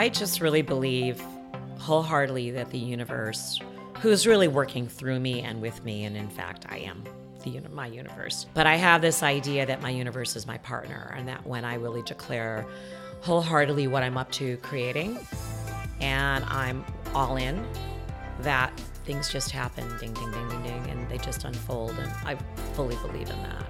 I just really believe wholeheartedly that the universe, who's really working through me and with me, and in fact, I am the my universe. But I have this idea that my universe is my partner, and that when I really declare wholeheartedly what I'm up to creating, and I'm all in, that things just happen, ding, ding, ding, ding, ding, and they just unfold, and I fully believe in that.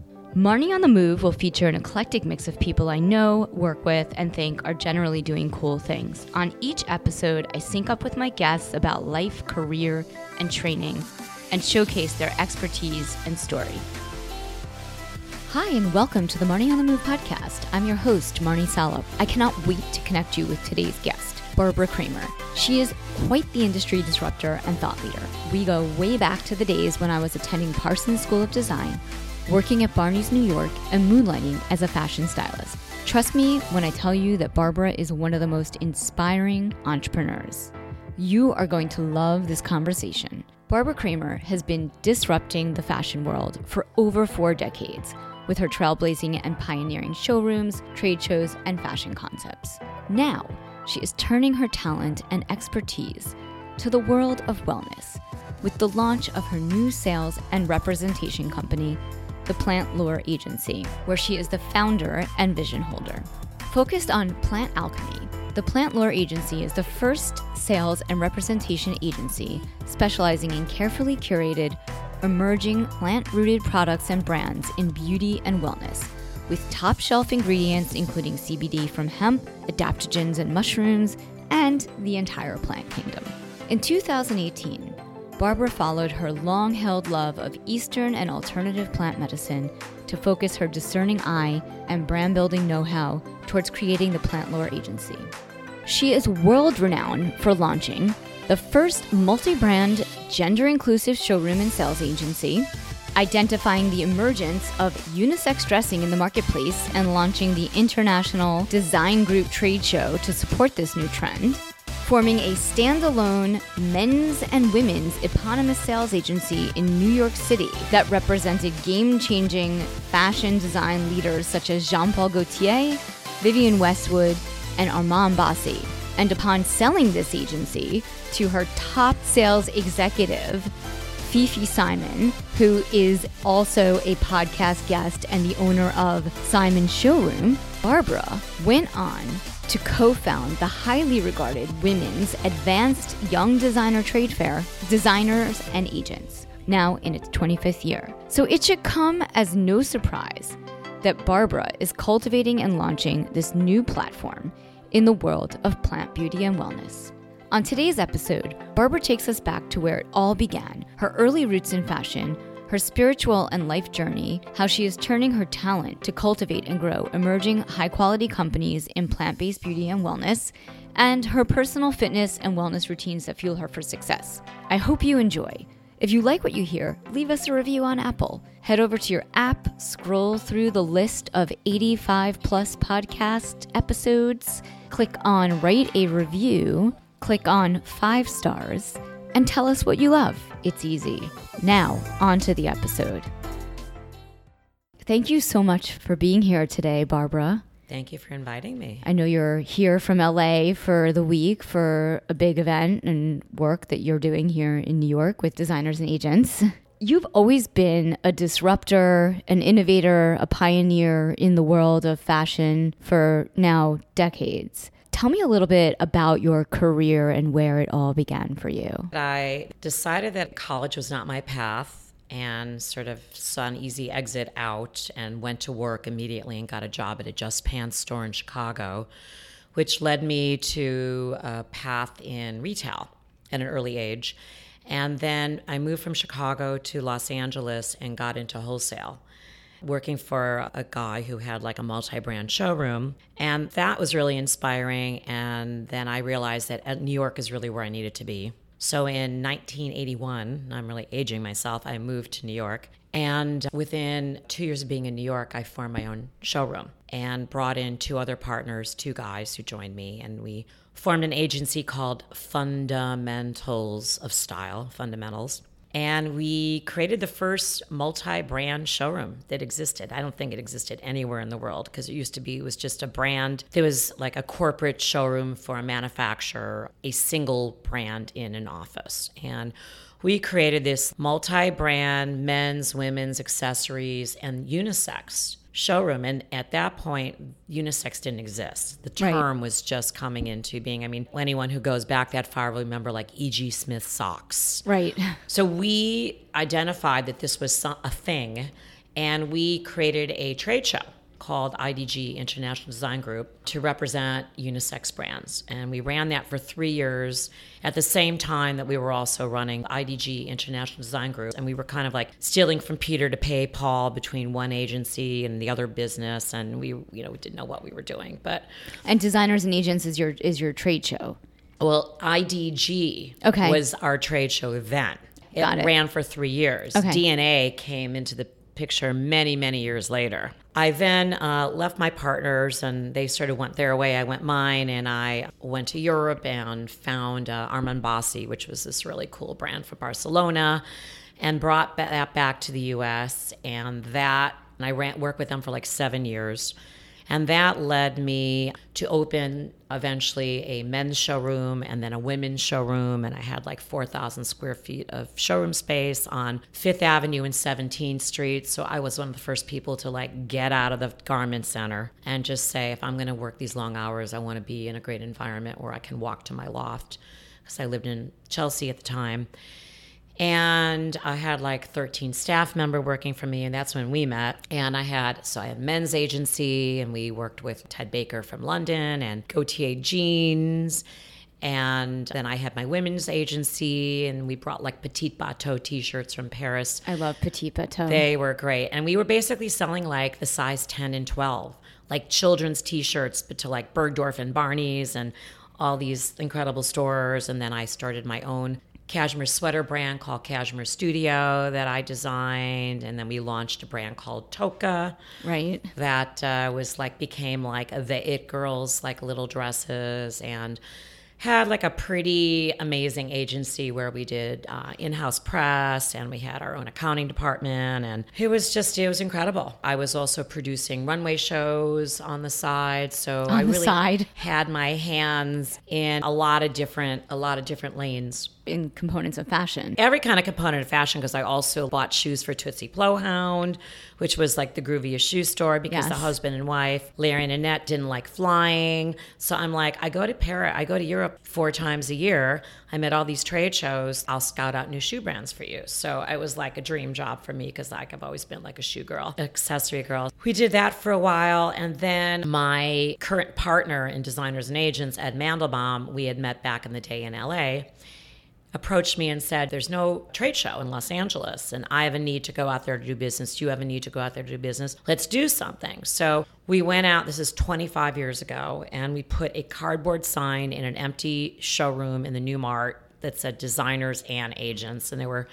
Marnie on the Move will feature an eclectic mix of people I know, work with, and think are generally doing cool things. On each episode, I sync up with my guests about life, career, and training, and showcase their expertise and story. Hi, and welcome to the Marnie on the Move podcast. I'm your host, Marnie Salop. I cannot wait to connect you with today's guest, Barbara Kramer. She is quite the industry disruptor and thought leader. We go way back to the days when I was attending Parsons School of Design working at Barney's New York, and moonlighting as a fashion stylist. Trust me when I tell you that Barbara is one of the most inspiring entrepreneurs. You are going to love this conversation. Barbara Kramer has been disrupting the fashion world for over four decades with her trailblazing and pioneering showrooms, trade shows, and fashion concepts. Now, she is turning her talent and expertise to the world of wellness with the launch of her new sales and representation company, the Plant Lore Agency, where she is the founder and vision holder. Focused on plant alchemy, the Plant Lore Agency is the first sales and representation agency specializing in carefully curated, emerging plant rooted products and brands in beauty and wellness, with top shelf ingredients including CBD from hemp, adaptogens and mushrooms, and the entire plant kingdom. In 2018, Barbara followed her long held love of Eastern and alternative plant medicine to focus her discerning eye and brand building know how towards creating the Plant Lore Agency. She is world renowned for launching the first multi brand, gender inclusive showroom and sales agency, identifying the emergence of unisex dressing in the marketplace and launching the International Design Group trade show to support this new trend forming a standalone men's and women's eponymous sales agency in New York City that represented game changing fashion design leaders such as Jean Paul Gaultier, Vivienne Westwood, and Armand Basi. And upon selling this agency to her top sales executive, Fifi Simon, who is also a podcast guest and the owner of Simon Showroom, Barbara went on to co found the highly regarded Women's Advanced Young Designer Trade Fair, Designers and Agents, now in its 25th year. So it should come as no surprise that Barbara is cultivating and launching this new platform in the world of plant beauty and wellness. On today's episode, Barbara takes us back to where it all began her early roots in fashion her spiritual and life journey, how she is turning her talent to cultivate and grow emerging high quality companies in plant based beauty and wellness, and her personal fitness and wellness routines that fuel her for success. I hope you enjoy. If you like what you hear, leave us a review on Apple. Head over to your app, scroll through the list of 85 plus podcast episodes, click on Write a Review, click on Five Stars, and tell us what you love. It's easy. Now, on to the episode. Thank you so much for being here today, Barbara. Thank you for inviting me. I know you're here from LA for the week for a big event and work that you're doing here in New York with designers and agents. You've always been a disruptor, an innovator, a pioneer in the world of fashion for now decades. Tell me a little bit about your career and where it all began for you. I decided that college was not my path and sort of saw an easy exit out and went to work immediately and got a job at a Just Pants store in Chicago, which led me to a path in retail at an early age. And then I moved from Chicago to Los Angeles and got into wholesale working for a guy who had like a multi brand showroom. And that was really inspiring. And then I realized that uh, New York is really where I needed to be. So in 1981, I'm really aging myself, I moved to New York. And within two years of being in New York, I formed my own showroom and brought in two other partners, two guys who joined me. And we formed an agency called Fundamentals of Style, Fundamentals. And we created the first multi brand showroom that existed. I don't think it existed anywhere in the world because it used to be, it was just a brand. There was like a corporate showroom for a manufacturer, a single brand in an office. And we created this multi brand men's, women's accessories, and unisex showroom. And at that point, unisex didn't exist. The term right. was just coming into being. I mean, anyone who goes back that far will remember like E.G. Smith socks. Right. So we identified that this was a thing and we created a trade show called IDG International Design Group to represent unisex brands. And we ran that for three years at the same time that we were also running IDG International Design Group. And we were kind of like stealing from Peter to pay Paul between one agency and the other business. And we, you know, we didn't know what we were doing. But And designers and agents is your is your trade show. Well, IDG okay. was our trade show event. It, it ran for three years. Okay. DNA came into the picture many, many years later. I then uh, left my partners and they sort of went their way. I went mine and I went to Europe and found uh, Armand Basi, which was this really cool brand from Barcelona, and brought that back to the US. And that, and I ran, worked with them for like seven years. And that led me to open eventually a men's showroom and then a women's showroom. And I had like 4,000 square feet of showroom space on Fifth Avenue and 17th Street. So I was one of the first people to like get out of the garment center and just say, if I'm going to work these long hours, I want to be in a great environment where I can walk to my loft. Because I lived in Chelsea at the time and I had like 13 staff member working for me, and that's when we met. And I had so I had men's agency, and we worked with Ted Baker from London and Gaultier Jeans. And then I had my women's agency, and we brought like Petit Bateau t shirts from Paris. I love Petit Bateau. They were great. And we were basically selling like the size 10 and 12, like children's t shirts, but to like Bergdorf and Barney's and all these incredible stores. And then I started my own cashmere sweater brand called Cashmere Studio that I designed, and then we launched a brand called Tocca. Right. That uh, was like became like the it girls like little dresses and had like a pretty amazing agency where we did uh, in-house press and we had our own accounting department and it was just it was incredible i was also producing runway shows on the side so on i really side. had my hands in a lot of different a lot of different lanes in components of fashion. Every kind of component of fashion because I also bought shoes for Tootsie Plohound, which was like the grooviest shoe store because yes. the husband and wife, Larry and Annette, didn't like flying. So I'm like, I go to Paris, I go to Europe four times a year. I'm at all these trade shows. I'll scout out new shoe brands for you. So it was like a dream job for me because like I've always been like a shoe girl, accessory girl. We did that for a while. And then my current partner in designers and agents, Ed Mandelbaum, we had met back in the day in LA approached me and said, There's no trade show in Los Angeles, and I have a need to go out there to do business. You have a need to go out there to do business. Let's do something. So we went out, this is 25 years ago, and we put a cardboard sign in an empty showroom in the New Mart that said designers and agents. And there were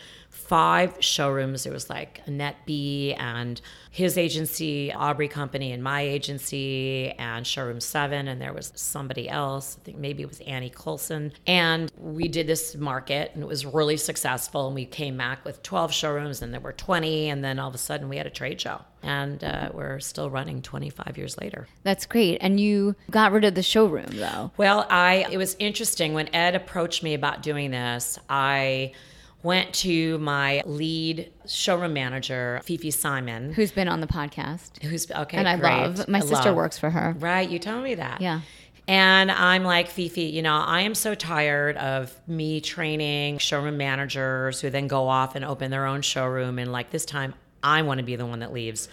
five showrooms. There was like Annette B and his agency, Aubrey Company, and my agency, and Showroom 7. And there was somebody else. I think maybe it was Annie Colson. And we did this market, and it was really successful. And we came back with 12 showrooms, and there were 20. And then all of a sudden, we had a trade show. And uh, we're still running 25 years later. That's great. And you got rid of the showroom, though. Well, I it was interesting when Ed approached me about doing this. I went to my lead showroom manager, Fifi Simon, who's been on the podcast. Who's okay, and I great. love. My I sister love. works for her. Right, you told me that. Yeah. And I'm like, Fifi, you know, I am so tired of me training showroom managers who then go off and open their own showroom. And like this time, I want to be the one that leaves.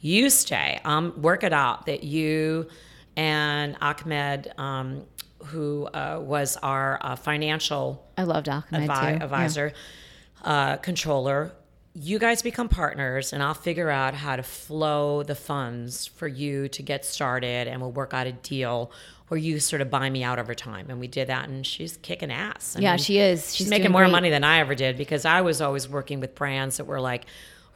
You stay. Um, work it out that you and Ahmed um, who uh, was our uh, financial I loved Ahmed advi- advisor, yeah. uh, controller. You guys become partners, and I'll figure out how to flow the funds for you to get started, and we'll work out a deal where you sort of buy me out over time. And we did that, and she's kicking ass. I Yeah, mean, she is. She's, She's making more great. money than I ever did because I was always working with brands that were like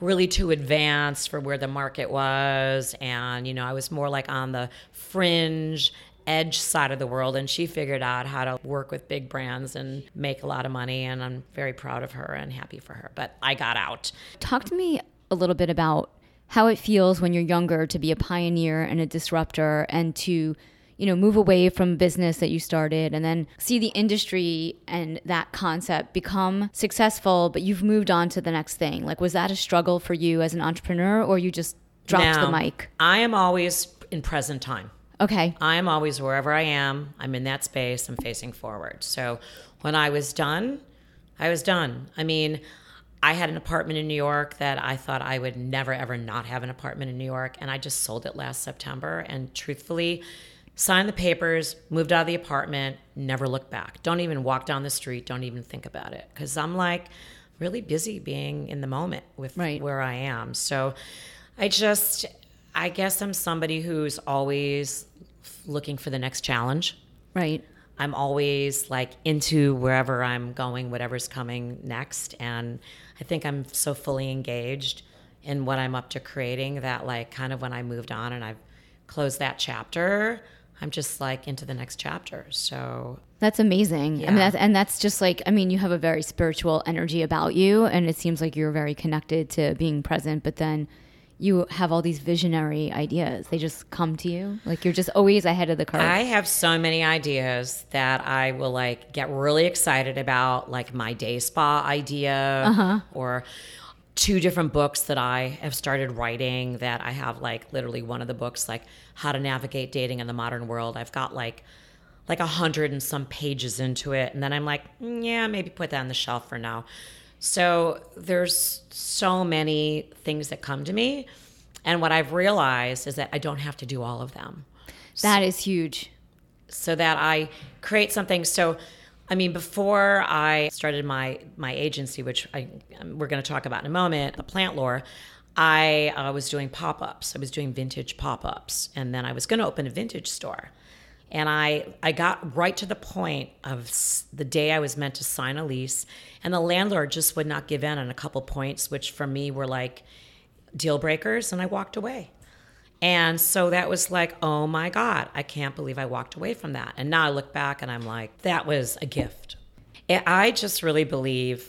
really too advanced for where the market was. And, you know, I was more like on the fringe edge side of the world and she figured out how to work with big brands and make a lot of money and I'm very proud of her and happy for her but I got out. Talk to me a little bit about how it feels when you're younger to be a pioneer and a disruptor and to you know move away from business that you started and then see the industry and that concept become successful but you've moved on to the next thing. Like was that a struggle for you as an entrepreneur or you just dropped the mic? I am always in present time okay I am always wherever I am, I'm in that space, I'm facing forward. So when I was done, I was done. I mean, I had an apartment in New York that I thought I would never, ever not have an apartment in New York. And I just sold it last September. And truthfully, signed the papers, moved out of the apartment, never looked back. Don't even walk down the street, don't even think about it. Because I'm like really busy being in the moment with Right. where I am. So I just, I guess I'm somebody who's always looking for the next challenge. right I'm always like into wherever I'm going, whatever's coming next. And I think I'm so fully engaged in what I'm up to creating that, like, kind of when I moved on and I've closed that chapter, I'm just like into the next chapter. So, That's amazing. I mean, that's, and that's just like, I mean, you have a very spiritual energy about you, and it seems like you're very connected to being present, but then you have all these visionary ideas. They just come to you. Like you're just always ahead of the curve. I have so many ideas that I will like get really excited about, like my day spa idea or two different books that I have started writing that I have like literally one of the books like how to navigate dating in the modern world. I've got like like a hundred and some pages into it and then I'm like, "Mm, yeah, maybe put that on the shelf for now. So there's so many things that come to me and what I've realized is that I don't have to do all of them that is huge. so that I create something. So, I mean, before I started my my agency, which I we're going to talk about in a moment, the Plant Lore, I uh, was doing pop ups. I was doing vintage pop ups, and then I was going to open a vintage store. And I I got right to the point of the day I was meant to sign a lease, and the landlord just would not give in on a couple points, which for me were like deal breakers, and I walked away. And so that was like, oh my God, I can't believe I walked away from that. And now I look back and I'm like, that was a gift. And I just really believe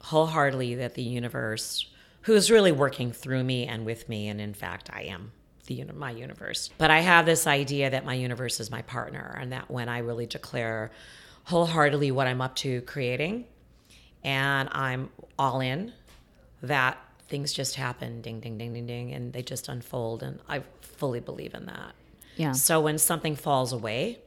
wholeheartedly that the universe, who is really working through me and with me, and in fact, I am the uni- my universe. But I have this idea that my universe is my partner, and that when I really declare wholeheartedly what I'm up to creating, and I'm all in, that things just happen ding ding ding ding ding and they just unfold and i fully believe in that Yeah. so when something falls away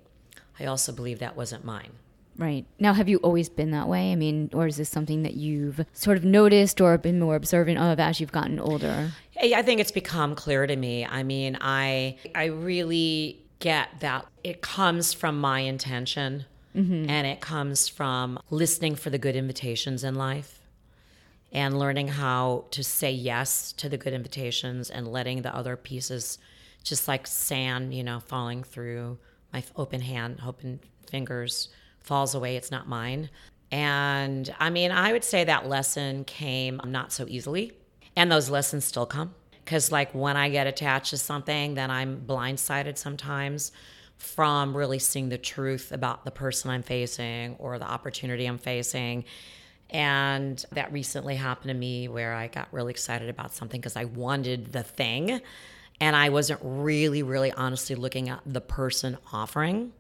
i also believe that wasn't mine Right. Now, have you always been that way? I mean, or is this something that you've sort of noticed or been more observant of as you've gotten older? I think it's become clear to me. I mean, I I really get that it comes from my intention mm-hmm. and it comes from listening for the good invitations in life and learning how to say yes to the good invitations and letting the other pieces just like sand, you know, falling through my open hand, open fingers falls away. It's not mine. And I mean, I would say that lesson came not so easily. And those lessons still come. Because, like, when I get attached to something, then I'm blindsided sometimes from really seeing the truth about the person I'm facing or the opportunity I'm facing. And that recently happened to me where I got really excited about something because I wanted the thing. And I wasn't really, really honestly looking at the person offering.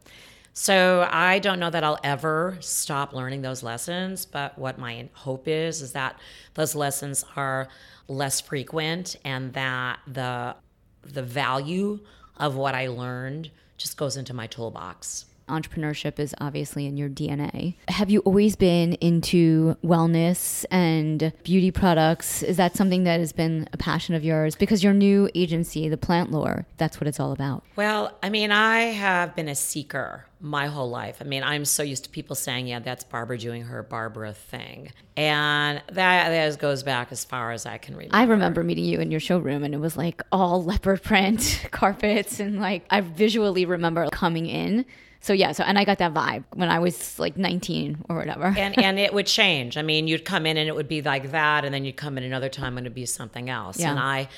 So I don't know that I'll ever stop learning those lessons, but what my hope is is that those lessons are less frequent and that the the value of what I learned just goes into my toolbox. Entrepreneurship is obviously in your DNA. Have you always been into wellness and beauty products? Is that something that has been a passion of yours? Because your new agency, The Plant Lore, that's what it's all about. Well, I mean, I have been a seeker my whole life. I mean, I'm so used to people saying, yeah, that's Barbara doing her Barbara thing. And that, that goes back as far as I can remember. I remember meeting you in your showroom and it was like all leopard print carpets and like I visually remember coming in. So yeah, so and I got that vibe when I was like 19 or whatever. and and it would change. I mean, you'd come in and it would be like that, and then you'd come in another time and it'd be something else. Yeah. And I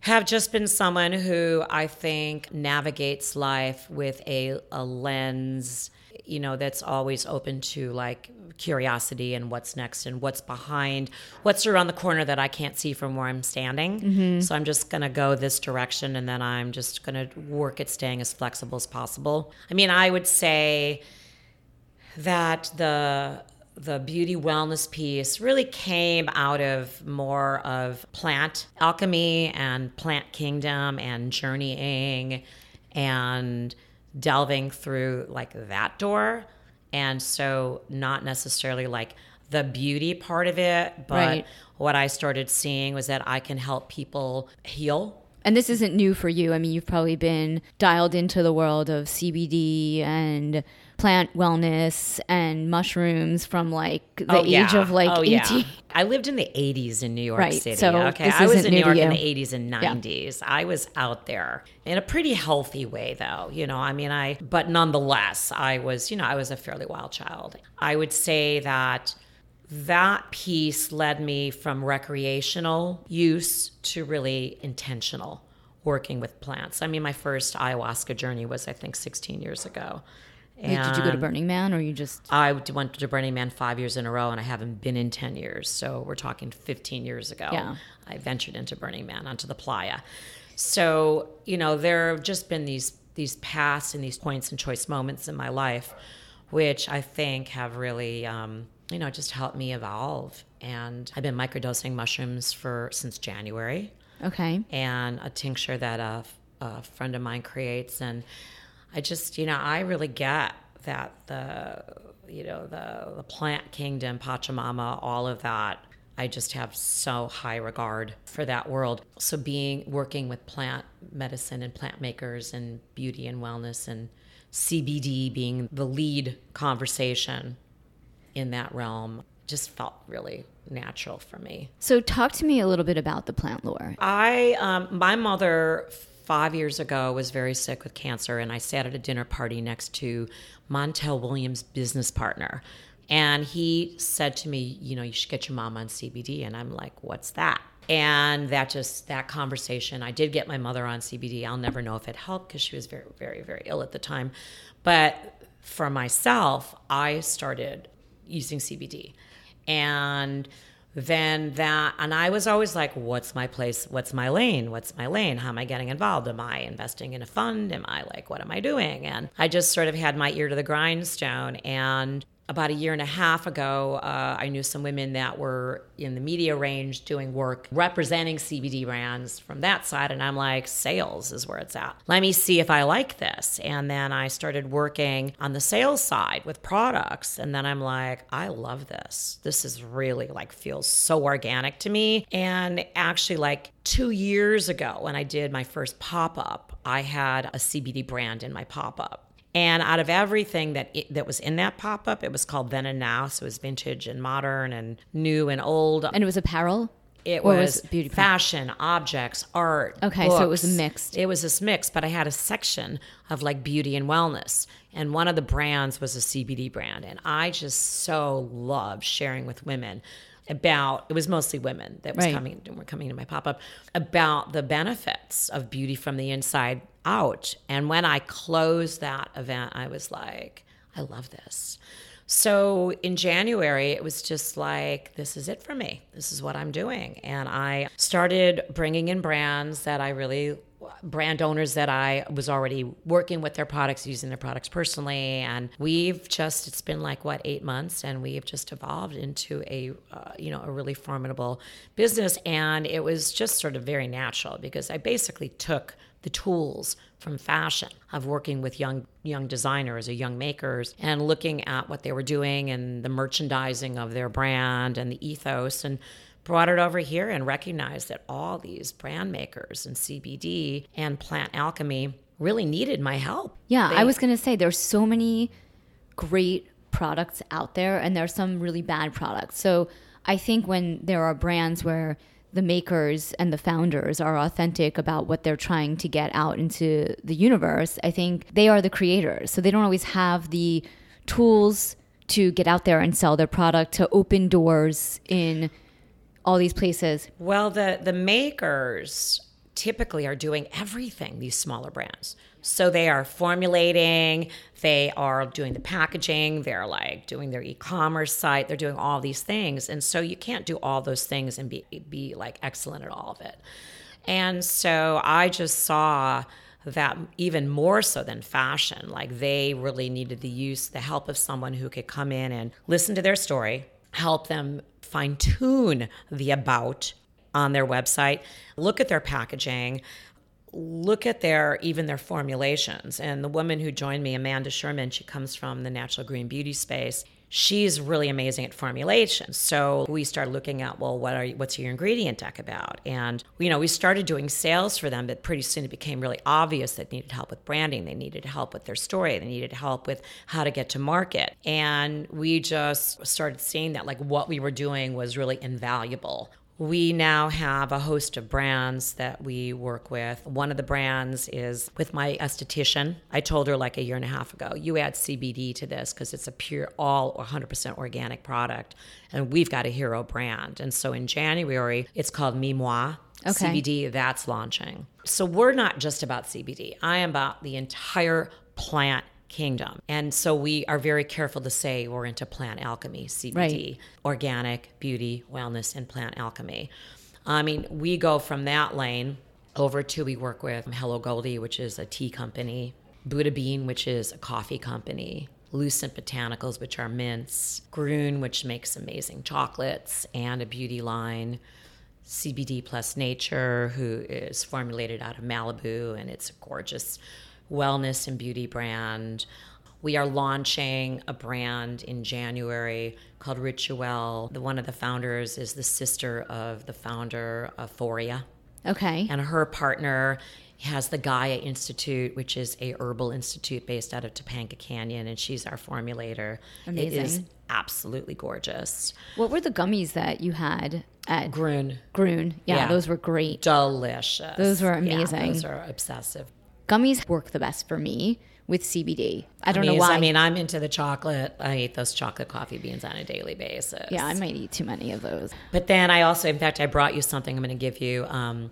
have just been someone who I think navigates life with a, a lens, you know, that's always open to like curiosity and what's next and what's behind, what's around the corner that I can't see from where I'm standing. Mm-hmm. So I'm just going to go this direction and then I'm just going to work at staying as flexible as possible. I mean, I would say that the the beauty wellness piece really came out of more of plant alchemy and plant kingdom and journeying and delving through like that door and so not necessarily like the beauty part of it but Right. what i started seeing was that i can help people heal And this isn't new for you. I mean, you've probably been dialed into the world of CBD and plant wellness and mushrooms from like the Oh, age of like oh, 18. Yeah. I lived in the 80s in New York Right, City. so okay. I was in new York in the 80s and Yeah. 90s. I was out there in a pretty healthy way, though. You know, I mean, I, but nonetheless, I was, you know, I was a fairly wild child. I would say that that piece led me from recreational use to really intentional working with plants. I mean, my first ayahuasca journey was, I think, 16 years ago. Did you go to Burning Man or you just I went to Burning Man five years in a row, and I haven't been in 10 years. So we're talking 15 years ago. Yeah. I ventured into Burning Man, onto the playa. So, you know, there have just been these these past and these points and choice moments in my life, which I think have really, um, you know, just helped me evolve. And I've been microdosing mushrooms for since January okay? and a tincture that a, a friend of mine creates and i just you know i really get that the you know the the plant kingdom pachamama all of that i just have so high regard for that world so being working with plant medicine and plant makers and beauty and wellness and cbd being the lead conversation in that realm just felt really natural for me So talk to me a little bit about the plant lore. I, um, my mother, five years ago, was very sick with cancer, and I sat at a dinner party next to Montel Williams' business partner. And he said to me, You know, you should get your mom on CBD. And I'm like, What's that? And that just, that conversation, I did get my mother on CBD. I'll never know if it helped because she was very, very, very ill at the time. But for myself, I started using CBD. And then that, and I was always like, what's my place? What's my lane? What's my lane? How am I getting involved? Am I investing in a fund? Am I like, what am I doing? And I just sort of had my ear to the grindstone. And about a year and a half ago, uh, I knew some women that were in the media range doing work representing CBD brands from that side. And I'm like, sales is where it's at. Let me see if I like this. And then I started working on the sales side with products. And then I'm like, I love this. This is really like feels so organic to me. And actually, like two years ago, when I did my first pop up, I had a CBD brand in my pop up. And out of everything that it, that was in that pop up, it was called Then and Now. So it was vintage and modern and new and old. And it was apparel? It was, was beauty fashion, objects, art. Okay, so it was mixed. It was this mix, but I had a section of like beauty and wellness. And one of the brands was a CBD brand. And I just so loved sharing with women about it was mostly women that was Right. coming and were coming to my pop-up about the benefits of beauty from the inside out. And when I closed that event, I was like, I love this. So in January, it was just like, this is it for me. This is what I'm doing. And I started bringing in brands that I really, brand owners that I was already working with their products, using their products personally. And we've just, it's been like, what, eight months? And we've just evolved into a, uh, you know, a really formidable business. And it was just sort of very natural because I basically took the tools from fashion of working with young young designers or young makers and looking at what they were doing and the merchandising of their brand and the ethos and brought it over here and recognized that all these brand makers and CBD and plant alchemy really needed my help. Yeah, They- I was going to say there's so many great products out there and there's some really bad products. So I think when there are brands where the makers and the founders are authentic about what they're trying to get out into the universe, I think they are the creators. So they don't always have the tools to get out there and sell their product, to open doors in all these places. Well, the the makers typically are doing everything. These smaller brands, so they are formulating, they are doing the packaging, they're like doing their e-commerce site, they're doing all these things, and so you can't do all those things and be be like excellent at all of it. And so I just saw that even more so than fashion, like they really needed the use, the help of someone who could come in and listen to their story, help them fine tune the about on their website, look at their packaging, look at their even their formulations. And the woman who joined me, Amanda Sherman, she comes from the natural green beauty space. She's really amazing at formulation. So we started looking at, well, what are what's your ingredient deck about? And you know, we started doing sales for them, but pretty soon it became really obvious that they needed help with branding, they needed help with their story, they needed help with how to get to market. And we just started seeing that like what we were doing was really invaluable. We now have a host of brands that we work with. One of the brands is with my esthetician. I told her like a year and a half ago, you add CBD to this because it's a pure, all 100% organic product. And we've got a hero brand. And so in January, it's called Mimois. Okay. CBD, that's launching. So we're not just about CBD. I am about the entire plant kingdom. And so we are very careful to say we're into plant alchemy, CBD, Right. organic, beauty, wellness, and plant alchemy. I mean, we go from that lane over to we work with Hello Goldie, which is a tea company, Buddha Bean, which is a coffee company, Lucent Botanicals, which are mints, Grön, which makes amazing chocolates, and a beauty line. CBD Plus Nature, who is formulated out of Malibu, and it's a gorgeous wellness and beauty brand. We are launching a brand in January called Rituel. The, one of the founders is the sister of the founder of Foria Okay. and her partner has the Gaia Institute, which is a herbal institute based out of Topanga Canyon, and she's our formulator. Amazing. It is absolutely gorgeous. What were the gummies that you had at Grön, Grön? Yeah, Yeah. those were great. delicious. Those were Yeah, amazing. those are obsessive. Gummies work the best for me with CBD. I don't know why. I mean, I'm into the chocolate. I eat those chocolate coffee beans on a daily basis. yeah, I might eat too many of those. But then I also, in fact, I brought you something. I'm going to give you um,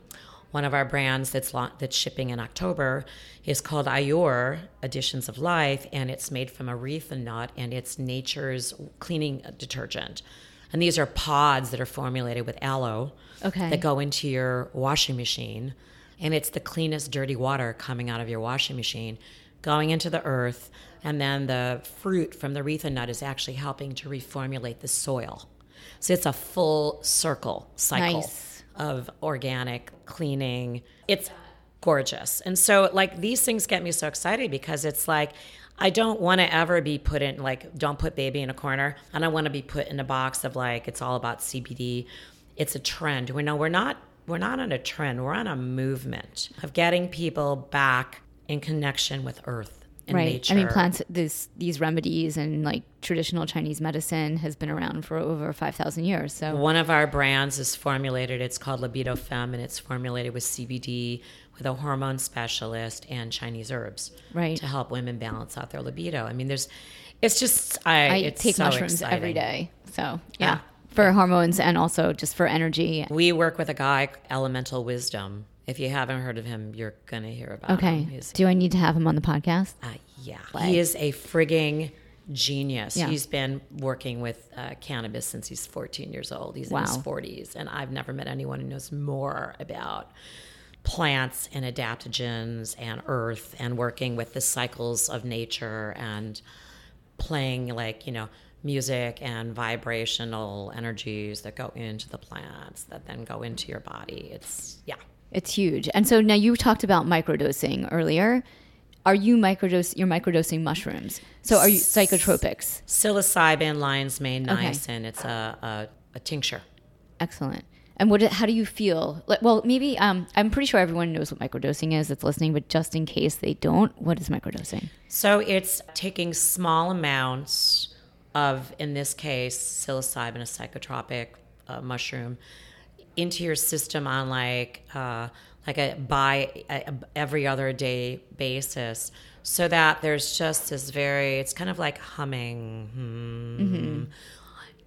one of our brands that's that's shipping in October is called Ayur Additions of Life, and it's made from aretha nut, and it's nature's cleaning detergent. And these are pods that are formulated with aloe Okay. that go into your washing machine, and it's the cleanest dirty water coming out of your washing machine, going into the earth, and then the fruit from the aretha nut is actually helping to reformulate the soil. So it's a full circle cycle Nice. of organic cleaning. It's gorgeous. And so like these things get me so excited because it's like I don't want to ever be put in like don't put baby in a corner. I don't want to be put in a box of like it's all about CBD. It's a trend. We know we're not we're not on a trend. We're on a movement of getting people back in connection with earth and right. nature. I mean, plants. This these remedies and like traditional Chinese medicine has been around for over five thousand years. So One of our brands is formulated, it's called Libido Fem, and it's formulated with CBD, with a hormone specialist, and Chinese herbs Right. to help women balance out their libido. I mean, there's, it's just, I, I it's take so mushrooms every exciting. day. So yeah. Yeah. For hormones and also just for energy. We work with a guy, Elemental Wisdom. If you haven't heard of him, you're going to hear about him. Okay. Do I need to have him on the podcast? uh, yeah, Like- he is a frigging genius. Yeah. He's been working with uh, cannabis since he's 14 years old. He's in his 40s, and I've never met anyone who knows more about plants and adaptogens and earth and working with the cycles of nature and playing like you know music and vibrational energies that go into the plants that then go into your body it's yeah It's huge. And so now you talked about microdosing earlier. Are you microdose? You're microdosing mushrooms. So are you psychotropics? psilocybin lion's mane niacin it's a, a, a tincture Excellent. And what? How do you feel? Like, well, maybe um, I'm pretty sure everyone knows what microdosing is that's listening, but just in case they don't, what is microdosing? So it's taking small amounts of, in this case, psilocybin, a psychotropic uh, mushroom, into your system on like uh, like a by a, every other day basis, so that there's just this very. It's kind of like humming. Hmm. Mm-hmm.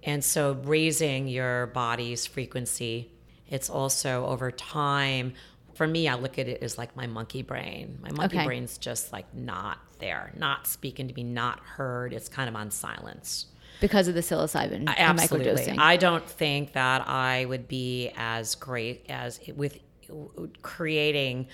And so raising your body's frequency, it's also over time. For me, I look at it as like my monkey brain. My monkey Okay. brain's just like not there, not speaking to me, not heard. It's kind of on silence. Because of the psilocybin and Absolutely. I don't think that I would be as great as with creating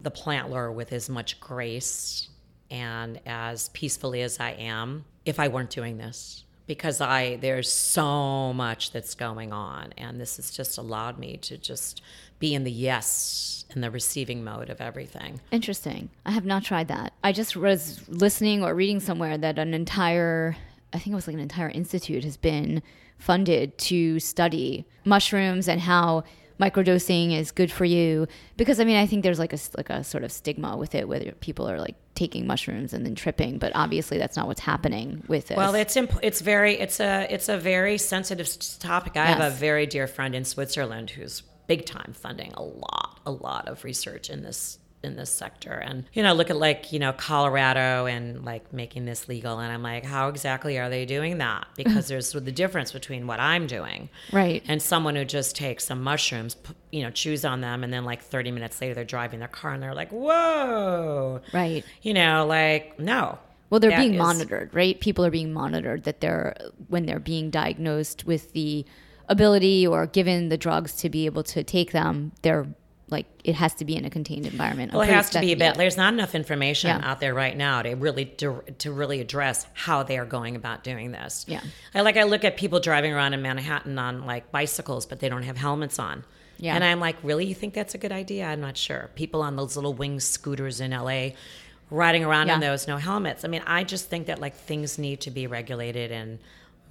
the plant lore with as much grace and as peacefully as I am if I weren't doing this because I there's so much that's going on and this has just allowed me to just be in the yes and the receiving mode of everything. Interesting. I have not tried that. I just was listening or reading somewhere that an entire, I think it was like an entire institute has been funded to study mushrooms and how microdosing is good for you. Because I mean, I think there's like a like a sort of stigma with it, whether people are like taking mushrooms and then tripping, but obviously that's not what's happening with this. Well, it's imp- it's very it's a it's a very sensitive topic. I have a very dear friend in Switzerland who's big time funding a lot a lot of research in this in this sector and you know look at like you know Colorado and like making this legal and I'm like how exactly are they doing that because there's the difference between what I'm doing Right. and someone who just takes some mushrooms you know chews on them and then like 30 minutes later they're driving their car and they're like whoa right. you know like no Well, they're being is- monitored, right? People are being monitored that they're when they're being diagnosed with the ability or given the drugs to be able to take them. They're like it has to be in a contained environment. I'm Well, it has to be but yeah. There's not enough information Yeah. out there right now to really to, to really address how they are going about doing this. Yeah. I like I look at people driving around in Manhattan on like bicycles, but they don't have helmets on. Yeah. And I'm like, really? You think that's a good idea? I'm not sure. People on those little wing scooters in LA riding around on Yeah. those no helmets. I mean, I just think that like things need to be regulated and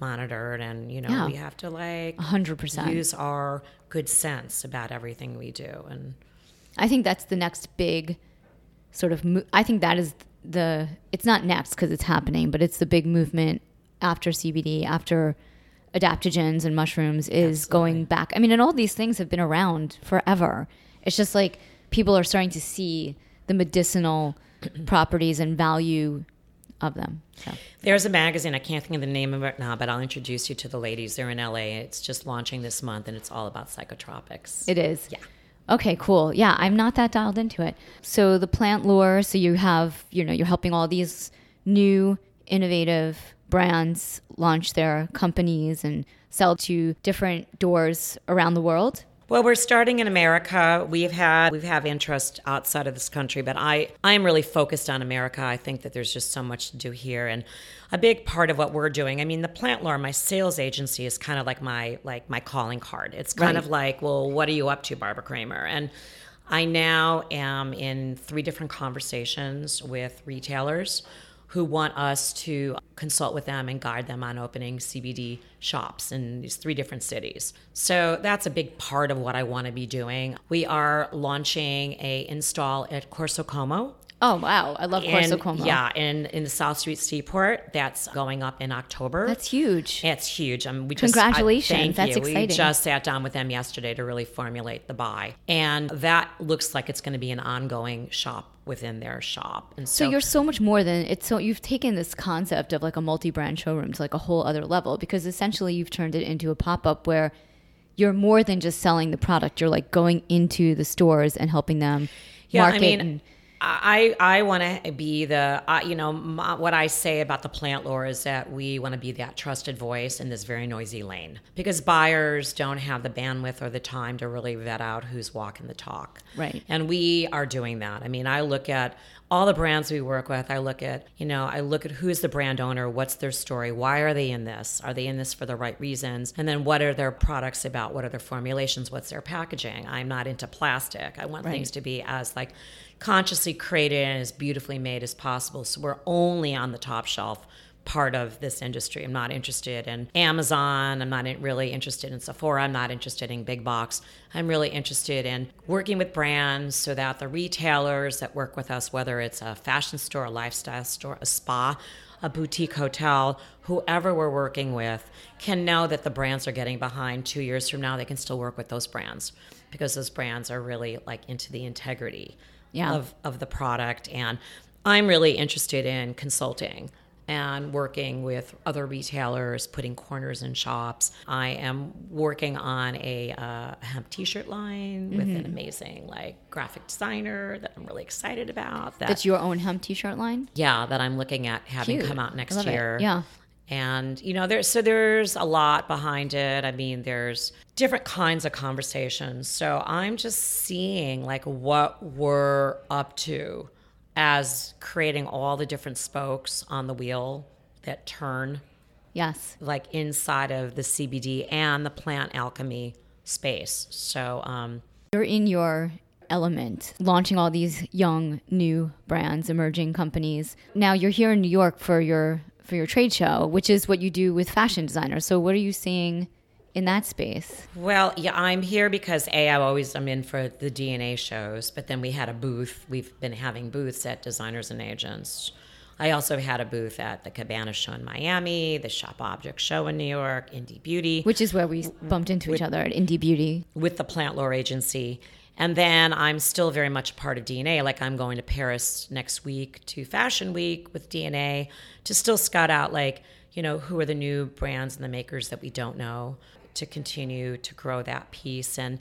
monitored and you know, Yeah. we have to like 100%. use our good sense about everything we do and I think that's the next big sort of. Mo- I think that is the. It's not next because it's happening, but it's the big movement after CBD, after adaptogens and mushrooms is going back. I mean, and all these things have been around forever. It's just like people are starting to see the medicinal properties and value of them. So There's a magazine, I can't think of the name of it now, but I'll introduce you to the ladies. They're in LA. It's just launching this month and it's all about psychotropics. it is. Yeah. Okay, cool. Yeah, I'm not that dialed into it. So the plant lore, so you have, you know, you're helping all these new innovative brands launch their companies and sell to different doors around the world. Well, we're starting in America. We've had we have interest outside of this country, but I I am really focused on America. I think that there's just so much to do here, and a big part of what we're doing. I mean, the Plant Lore, my sales agency, is kind of like my like my calling card. It's kind Right. of like, well, what are you up to, Barbara Kramer? And I now am in three different conversations with retailers who want us to consult with them and guide them on opening CBD shops in these three different cities. So that's a big part of what I want to be doing. We are launching a install at Corso Como. Oh wow, I love Corso Como. Yeah, in, in the South Street Seaport. That's going up in October. That's huge. It's huge. I mean, we just I- Congratulations. thank That's you. We just sat down with them yesterday to really formulate the buy, and that looks like it's going to be an ongoing shop within their shop. And So so, you're so much more than it's so you've taken this concept of like a multi-brand showroom to like a whole other level because essentially you've turned it into a pop-up where you're more than just selling the product. You're like going into the stores and helping them yeah, market I mean. and I, I want to be the, uh, you know, my, what I say about the plant lore is that we want to be that trusted voice in this very noisy lane because buyers don't have the bandwidth or the time to really vet out who's walking the talk. Right. And we are doing that. I mean, I look at all the brands we work with. I look at, you know, I look at who's the brand owner, what's their story, why are they in this? Are they in this for the right reasons? And then what are their products about? What are their formulations? What's their packaging? I'm not into plastic. I want Right. things to be as like consciously created and as beautifully made as possible. So we're only on the top shelf part of this industry. I'm not interested in Amazon. I'm not really interested in Sephora. I'm not interested in big box. I'm really interested in working with brands so that the retailers that work with us, whether it's a fashion store, a lifestyle store, a spa, a boutique hotel, whoever we're working with, can know that the brands are getting behind two years from now. They can still work with those brands because those brands are really like into the integrity Yeah. of, of the product. And I'm really interested in consulting and working with other retailers, putting corners in shops. I am working on a uh, hemp T-shirt line with Mm-hmm. an amazing like graphic designer that I'm really excited about. That That's your own hemp t-shirt line. yeah, that I'm looking at having Cute. come out next love it. year. Yeah. And you know, there's so there's a lot behind it. I mean, there's different kinds of conversations. So I'm just seeing like what we're up to as creating all the different spokes on the wheel that turn Yes. like inside of the CBD and the plant alchemy space. So um You're in your element, launching all these young new brands, emerging companies. Now you're here in New York for your for your trade show, which is what you do with fashion designers. So what are you seeing in that space? Well, yeah, I'm here because A, I always I'm in for the DNA shows, but then we had a booth. We've been having booths at Designers and Agents. I also had a booth at the Cabana show in Miami, the Shop Object show in New York, Indie Beauty Which is where we bumped into each other at Indie Beauty. with the Plant Lore Agency. And then I'm still very much a part of DNA. Like I'm going to Paris next week to Fashion Week with DNA to still scout out, like, you know, who are the new brands and the makers that we don't know to continue to grow that piece. And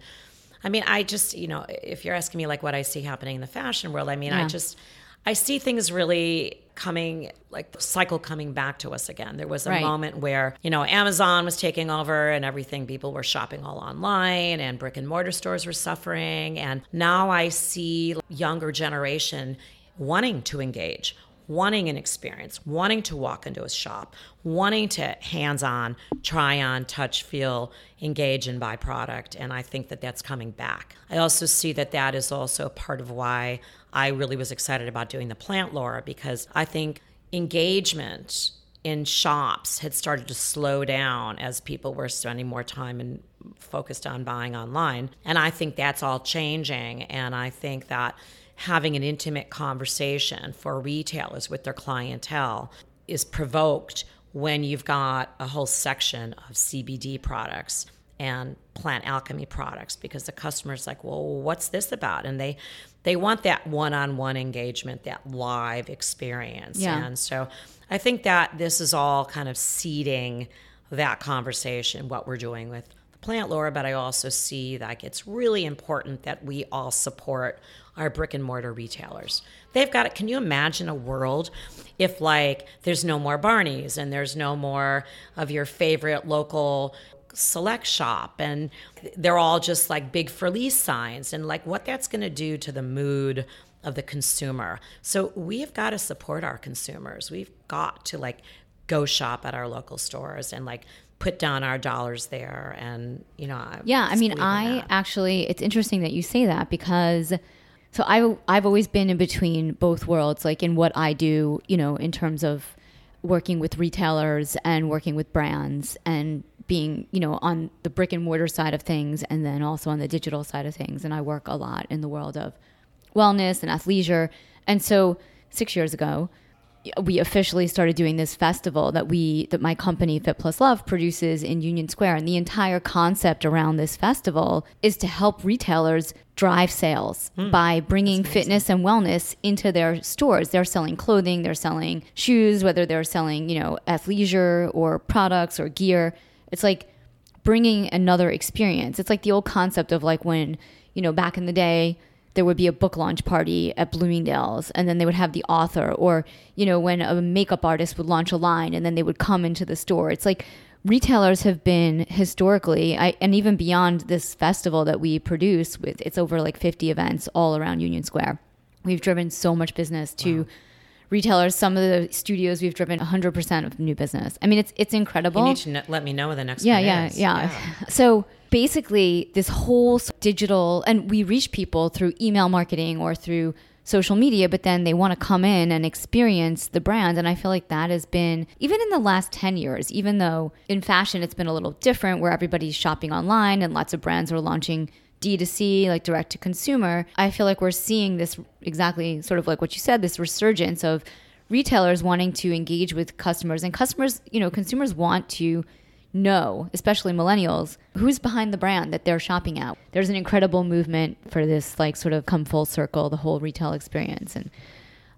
I mean, I just, you know, if you're asking me like what I see happening in the fashion world, I mean, I just, I see things really coming, like the cycle coming back to us again. There was a Right. moment where, you know, Amazon was taking over and everything, people were shopping all online and brick and mortar stores were suffering. And now I see younger generation wanting to engage, wanting an experience, wanting to walk into a shop, wanting to hands on, try on, touch, feel, engage, and buy product. And I think that that's coming back. I also see that that is also part of why I really was excited about doing the Plant Lore because I think engagement in shops had started to slow down as people were spending more time and focused on buying online. And I think that's all changing. And I think that having an intimate conversation for retailers with their clientele is provoked when you've got a whole section of CBD products and plant alchemy products because the customer's like, well, what's this about? And they they want that one-on-one engagement, that live experience. Yeah. And so I think that this is all kind of seeding that conversation, what we're doing with Plant Lore, but I also see like it's really important that we all support our brick and mortar retailers. They've got it. Can you imagine a world if like there's no more Barney's and there's no more of your favorite local select shop and they're all just like big for lease signs and like what that's going to do to the mood of the consumer. So we've got to support our consumers. We've got to like go shop at our local stores and like put down our dollars there and you know I Yeah, I mean, I that. actually, it's interesting that you say that because, so I, I've always been in between both worlds, like in what I do, you know, in terms of working with retailers and working with brands and being, you know, on the brick and mortar side of things and then also on the digital side of things. And I work a lot in the world of wellness and athleisure. And so six years ago, we officially started doing this festival that we that my company Fit Plus Love produces in Union Square and the entire concept around this festival is to help retailers drive sales hmm. by bringing fitness and wellness into their stores. They're selling clothing, they're selling shoes, whether they're selling, you know, athleisure or products or gear. It's like bringing another experience. It's like the old concept of like when, you know, back in the day, there would be a book launch party at Bloomingdale's and then they would have the author or, you know, when a makeup artist would launch a line and then they would come into the store. It's like retailers have been historically, I, and even beyond this festival that we produce with, it's over like 50 events all around Union Square. We've driven so much business to retailers. Some of the studios we've driven 100% of new business. I mean, it's, it's incredible you need to let me know the next yeah one yeah, yeah so basically this whole digital and we reach people through email marketing or through social media, but then they want to come in and experience the brand. And I feel like that has been, even in the last 10 years, even though in fashion it's been a little different where everybody's shopping online and lots of brands are launching D2C, like direct to consumer, I feel like we're seeing this exactly sort of like what you said, this resurgence of retailers wanting to engage with customers and customers, you know, consumers want to know, especially millennials, who's behind the brand that they're shopping at. There's an incredible movement for this like sort of come full circle, the whole retail experience and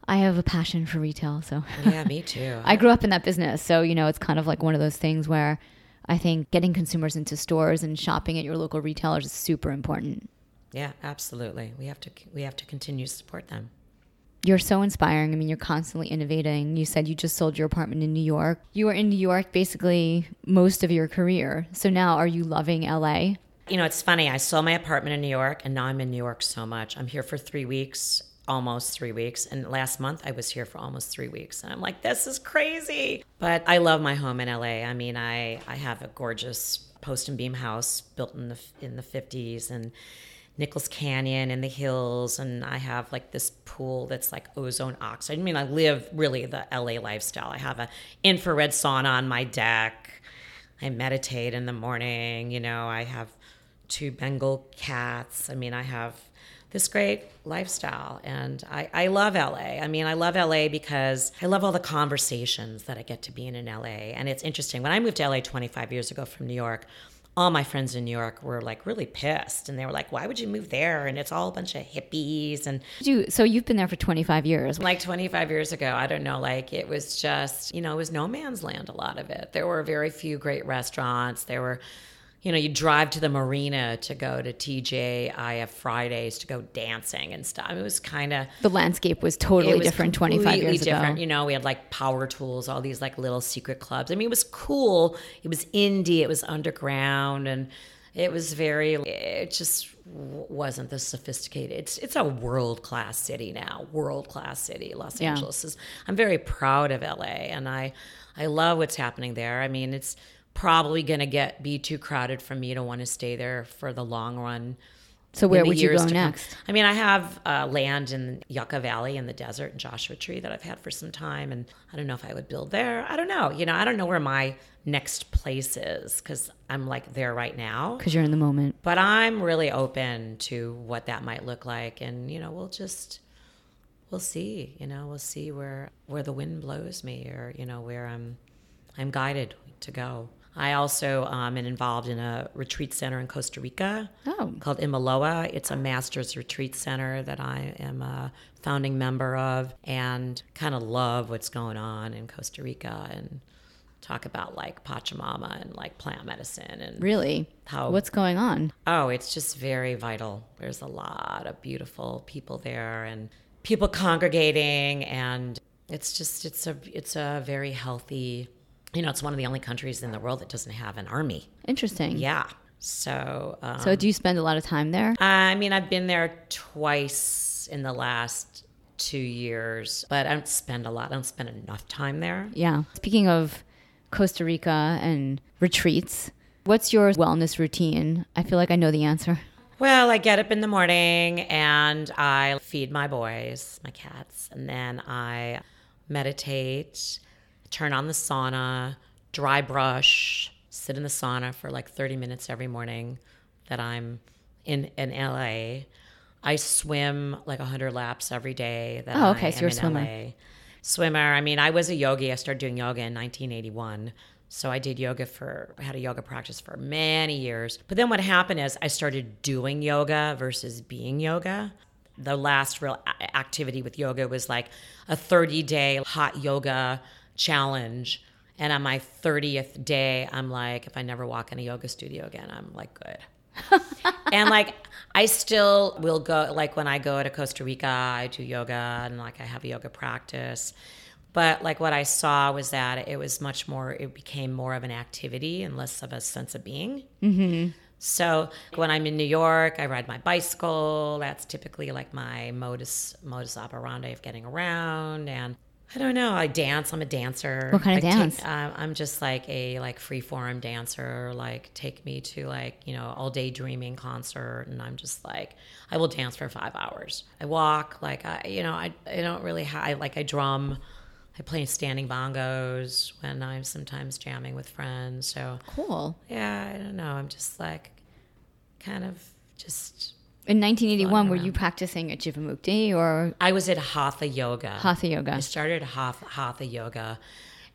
I have a passion for retail, so Yeah, me too. I grew up in that business, so you know, it's kind of like one of those things where I think getting consumers into stores and shopping at your local retailers is super important. yeah, absolutely. We have to we have to continue to support them. You're so inspiring. I mean, you're constantly innovating. You said you just sold your apartment in New York. You were in New York basically most of your career. So now are you loving LA? You know, it's funny. I sold my apartment in New York, and now I'm in New York so much. I'm here for three weeks, almost three weeks. And last month, I was here for almost three weeks. And I'm like, this is crazy. But I love my home in LA. I mean, I, I have a gorgeous post and beam house built in the in the 50s, and Nichols Canyon in the hills, and I have like this pool that's like ozone oxide. I mean, I live really the LA lifestyle. I have a infrared sauna on my deck. I meditate in the morning. You know, I have two Bengal cats. I mean, I have this great lifestyle and I, I love LA. I mean, I love LA because I love all the conversations that I get to be in in LA. And it's interesting. When I moved to LA 25 years ago from New York, all my friends in New York were like really pissed and they were like, why would you move there? And it's all a bunch of hippies and You, so you've been there for 25 years. like 25 years ago, I don't know, like it was just, you know, it was no man's land, a lot of it. There were very few great restaurants. There were, you know, you drive to the marina to go to TGI Fridays to go dancing and stuff. I mean, it was kind of The landscape was totally was different 25 completely years different. ago. You know, we had like power tools, all these like little secret clubs. I mean, it was cool. It was indie. It was underground, and it was very. It just wasn't the sophisticated. It's it's a world class city now. World class city. Los Yeah. Angeles is. I'm very proud of LA, and I I love what's happening there. I mean, it's probably going to get be too crowded for me to want to stay there for the long run. So where would you go to come. next? I mean, I have uh, land in Yucca Valley in the desert in Joshua Tree that I've had for some time, and I don't know if I would build there. I don't know. You know, I don't know where my next place is because I'm like there right now. Because you're in the moment. But I'm really open to what that might look like, and you know, we'll just we'll see. You know, we'll see where where the wind blows me, or you know, where I'm I'm guided to go. I also um, am involved in a retreat center in Costa Rica Oh. called Imaloa. It's a master's retreat center that I am a founding member of and kind of love what's going on in Costa Rica and talk about like Pachamama and like plant medicine and Really? How- What's going on? Oh, it's just very vital. There's a lot of beautiful people there and people congregating and it's just it's a it's a very healthy you know, it's one of the only countries in the world that doesn't have an army. Interesting. Yeah. So, um, So do you spend a lot of time there? I mean, I've been there twice in the last two years, but I don't spend a lot. I don't spend enough time there. Yeah. Speaking of Costa Rica and retreats, what's your wellness routine? I feel like I know the answer. Well, I get up in the morning and I feed my boys, my cats, and then I meditate, turn on the sauna, dry brush, sit in the sauna for like 30 minutes every morning that I'm in in LA. I swim like 100 laps every day that Oh, okay, I so you're a swimmer. LA. Swimmer. I mean, I was a yogi. I started doing yoga in 1981. So I did yoga for, I had a yoga practice for many years. But then what happened is I started doing yoga versus being yoga. The last real activity with yoga was like a 30 day hot yoga challenge. And on my 30th day, I'm like, if I never walk in a yoga studio again, I'm like, good. and like I still will go like when I go to Costa Rica, I do yoga and like I have a yoga practice. But like what I saw was that it was much more it became more of an activity and less of a sense of being. Mm-hmm. So when I'm in New York, I ride my bicycle. That's typically like my modus modus operandi of getting around and I don't know. I dance. I'm a dancer. What kind of Like, take- dance? uh, I'm just like a like free form dancer. Like take me to like you know all day dreaming concert, and I'm just like I will dance for five hours. I walk like I you know I I don't really ha- I like I drum. I play standing bongos when I'm sometimes jamming with friends. So Cool. yeah, I don't know. I'm just like kind of just. In 1981, were you practicing at Jivamukti or I was at Hatha Yoga. Hatha Yoga? I started Hatha, Hatha Yoga.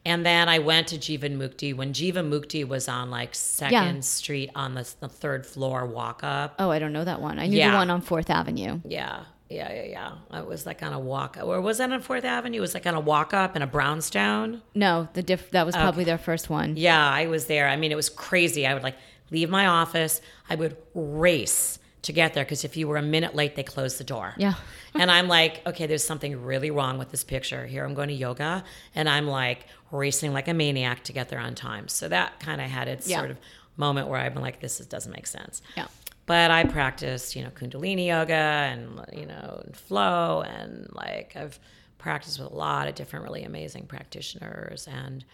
And then I went to Jivamukti when Jivamukti was on like Second Street on the, the third floor walk up. Oh, I don't know that one. I knew the one on Fourth Avenue. Yeah, yeah, yeah, yeah. It was like on a walk, or was that on Fourth Avenue? It was like on a walk up in a brownstone. No, the diff- that was probably their first one. Yeah, I was there. I mean, it was crazy. I would like leave my office. I would race to get there because if you were a minute late, they closed the door. Yeah. and I'm like, okay, there's something really wrong with this picture. Here I'm going to yoga, and I'm like racing like a maniac to get there on time. So that kind of had its Yeah. sort of moment where I'm like, this is, doesn't make sense. Yeah. But I practiced, you know, Kundalini yoga and, you know, and flow. And like I've practiced with a lot of different really amazing practitioners. And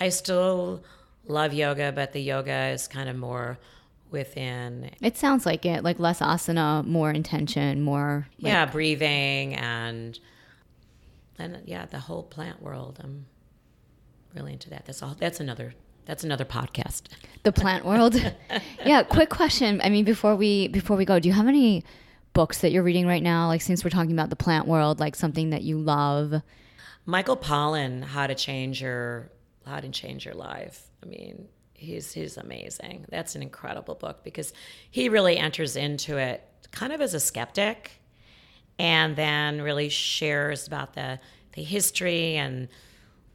I still love yoga, but the yoga is kind of more within, It sounds like it, like less asana, more intention, more. like- yeah, breathing and, and yeah, the whole plant world. I'm really into that. That's all. That's another, that's another podcast. the plant world. yeah. Quick question. I mean, before we before we go, do you have any books that you're reading right now? Like, since we're talking about the plant world, like something that you love. Michael Pollan, How to Change Your How to Change Your Life. I mean, he's he's amazing. That's an incredible book because he really enters into it kind of as a skeptic and then really shares about the the history and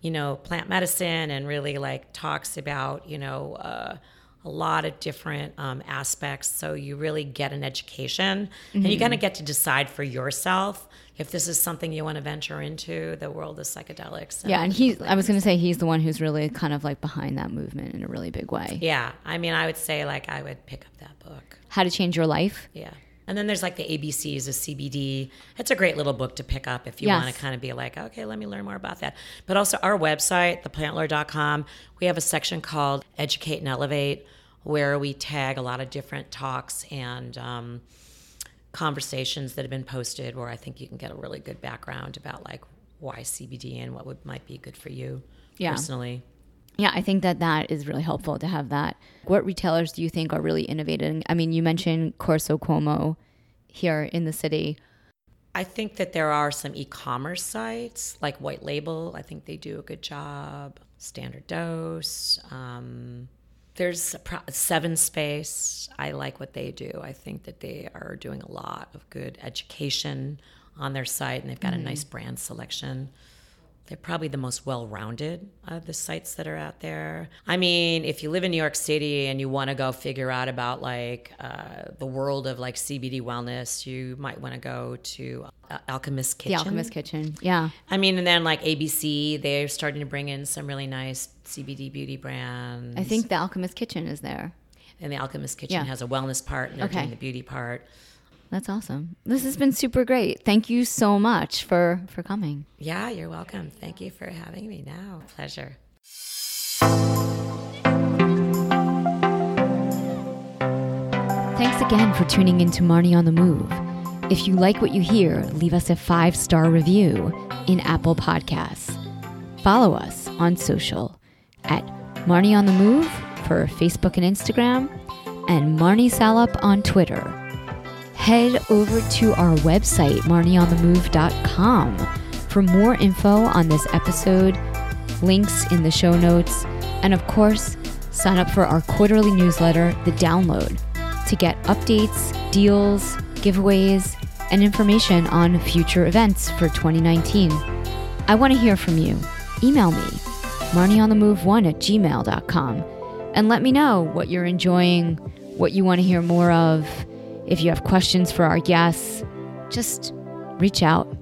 you know plant medicine and really like talks about you know uh, a lot of different um, aspects so you really get an education and you kind of get to decide for yourself if this is something you want to venture into the world of psychedelics Yeah, and he's. I was going to say he's the one who's really kind of like behind that movement in a really big way. yeah i mean i would say like i would pick up that book How to change your life. Yeah. And then there's like the ABCs of CBD. It's a great little book to pick up if you Yes. want to kind of be like, okay, let me learn more about that. But also our website, theplantlore.com, we have a section called Educate and Elevate where we tag a lot of different talks and um, conversations that have been posted where I think you can get a really good background about like why CBD and what would might be good for you Yeah. personally. Yeah, I think that that is really helpful to have that. What retailers do you think are really innovating? I mean, you mentioned Corso Como here in the city. I think that there are some e-commerce sites like White Label. I think they do a good job. Standard Dose. Um, there's pro- Seven Space. I like what they do. I think that they are doing a lot of good education on their site, and they've got a nice brand selection. They're probably the most well-rounded of the sites that are out there. I mean, if you live in New York City and you want to go figure out about like uh, the world of like CBD wellness, you might want to go to uh, Alchemist Kitchen. The Alchemist Kitchen. Yeah. I mean, and then like ABC, they're starting to bring in some really nice CBD beauty brands. I think the Alchemist Kitchen is there. and the Alchemist Kitchen Yeah. has a wellness part, and they're Okay. doing the beauty part. That's awesome. This has been super great. Thank you so much for for coming. Yeah, you're welcome. Thank you for having me. Now, pleasure. Thanks again for tuning in to Marnie on the Move. If you like what you hear, leave us a five star review in Apple Podcasts. Follow us on social at Marnie on the Move for Facebook and Instagram, and Marnie Salop on Twitter. Head over to our website, marnieonthemove.com, for more info on this episode, links in the show notes, and of course, sign up for our quarterly newsletter, The Download, to get updates, deals, giveaways, and information on future events for 2019. I want to hear from you. Email me, marnieonthemove1 at gmail.com, and let me know what you're enjoying, what you want to hear more of. If you have questions for our guests, just reach out.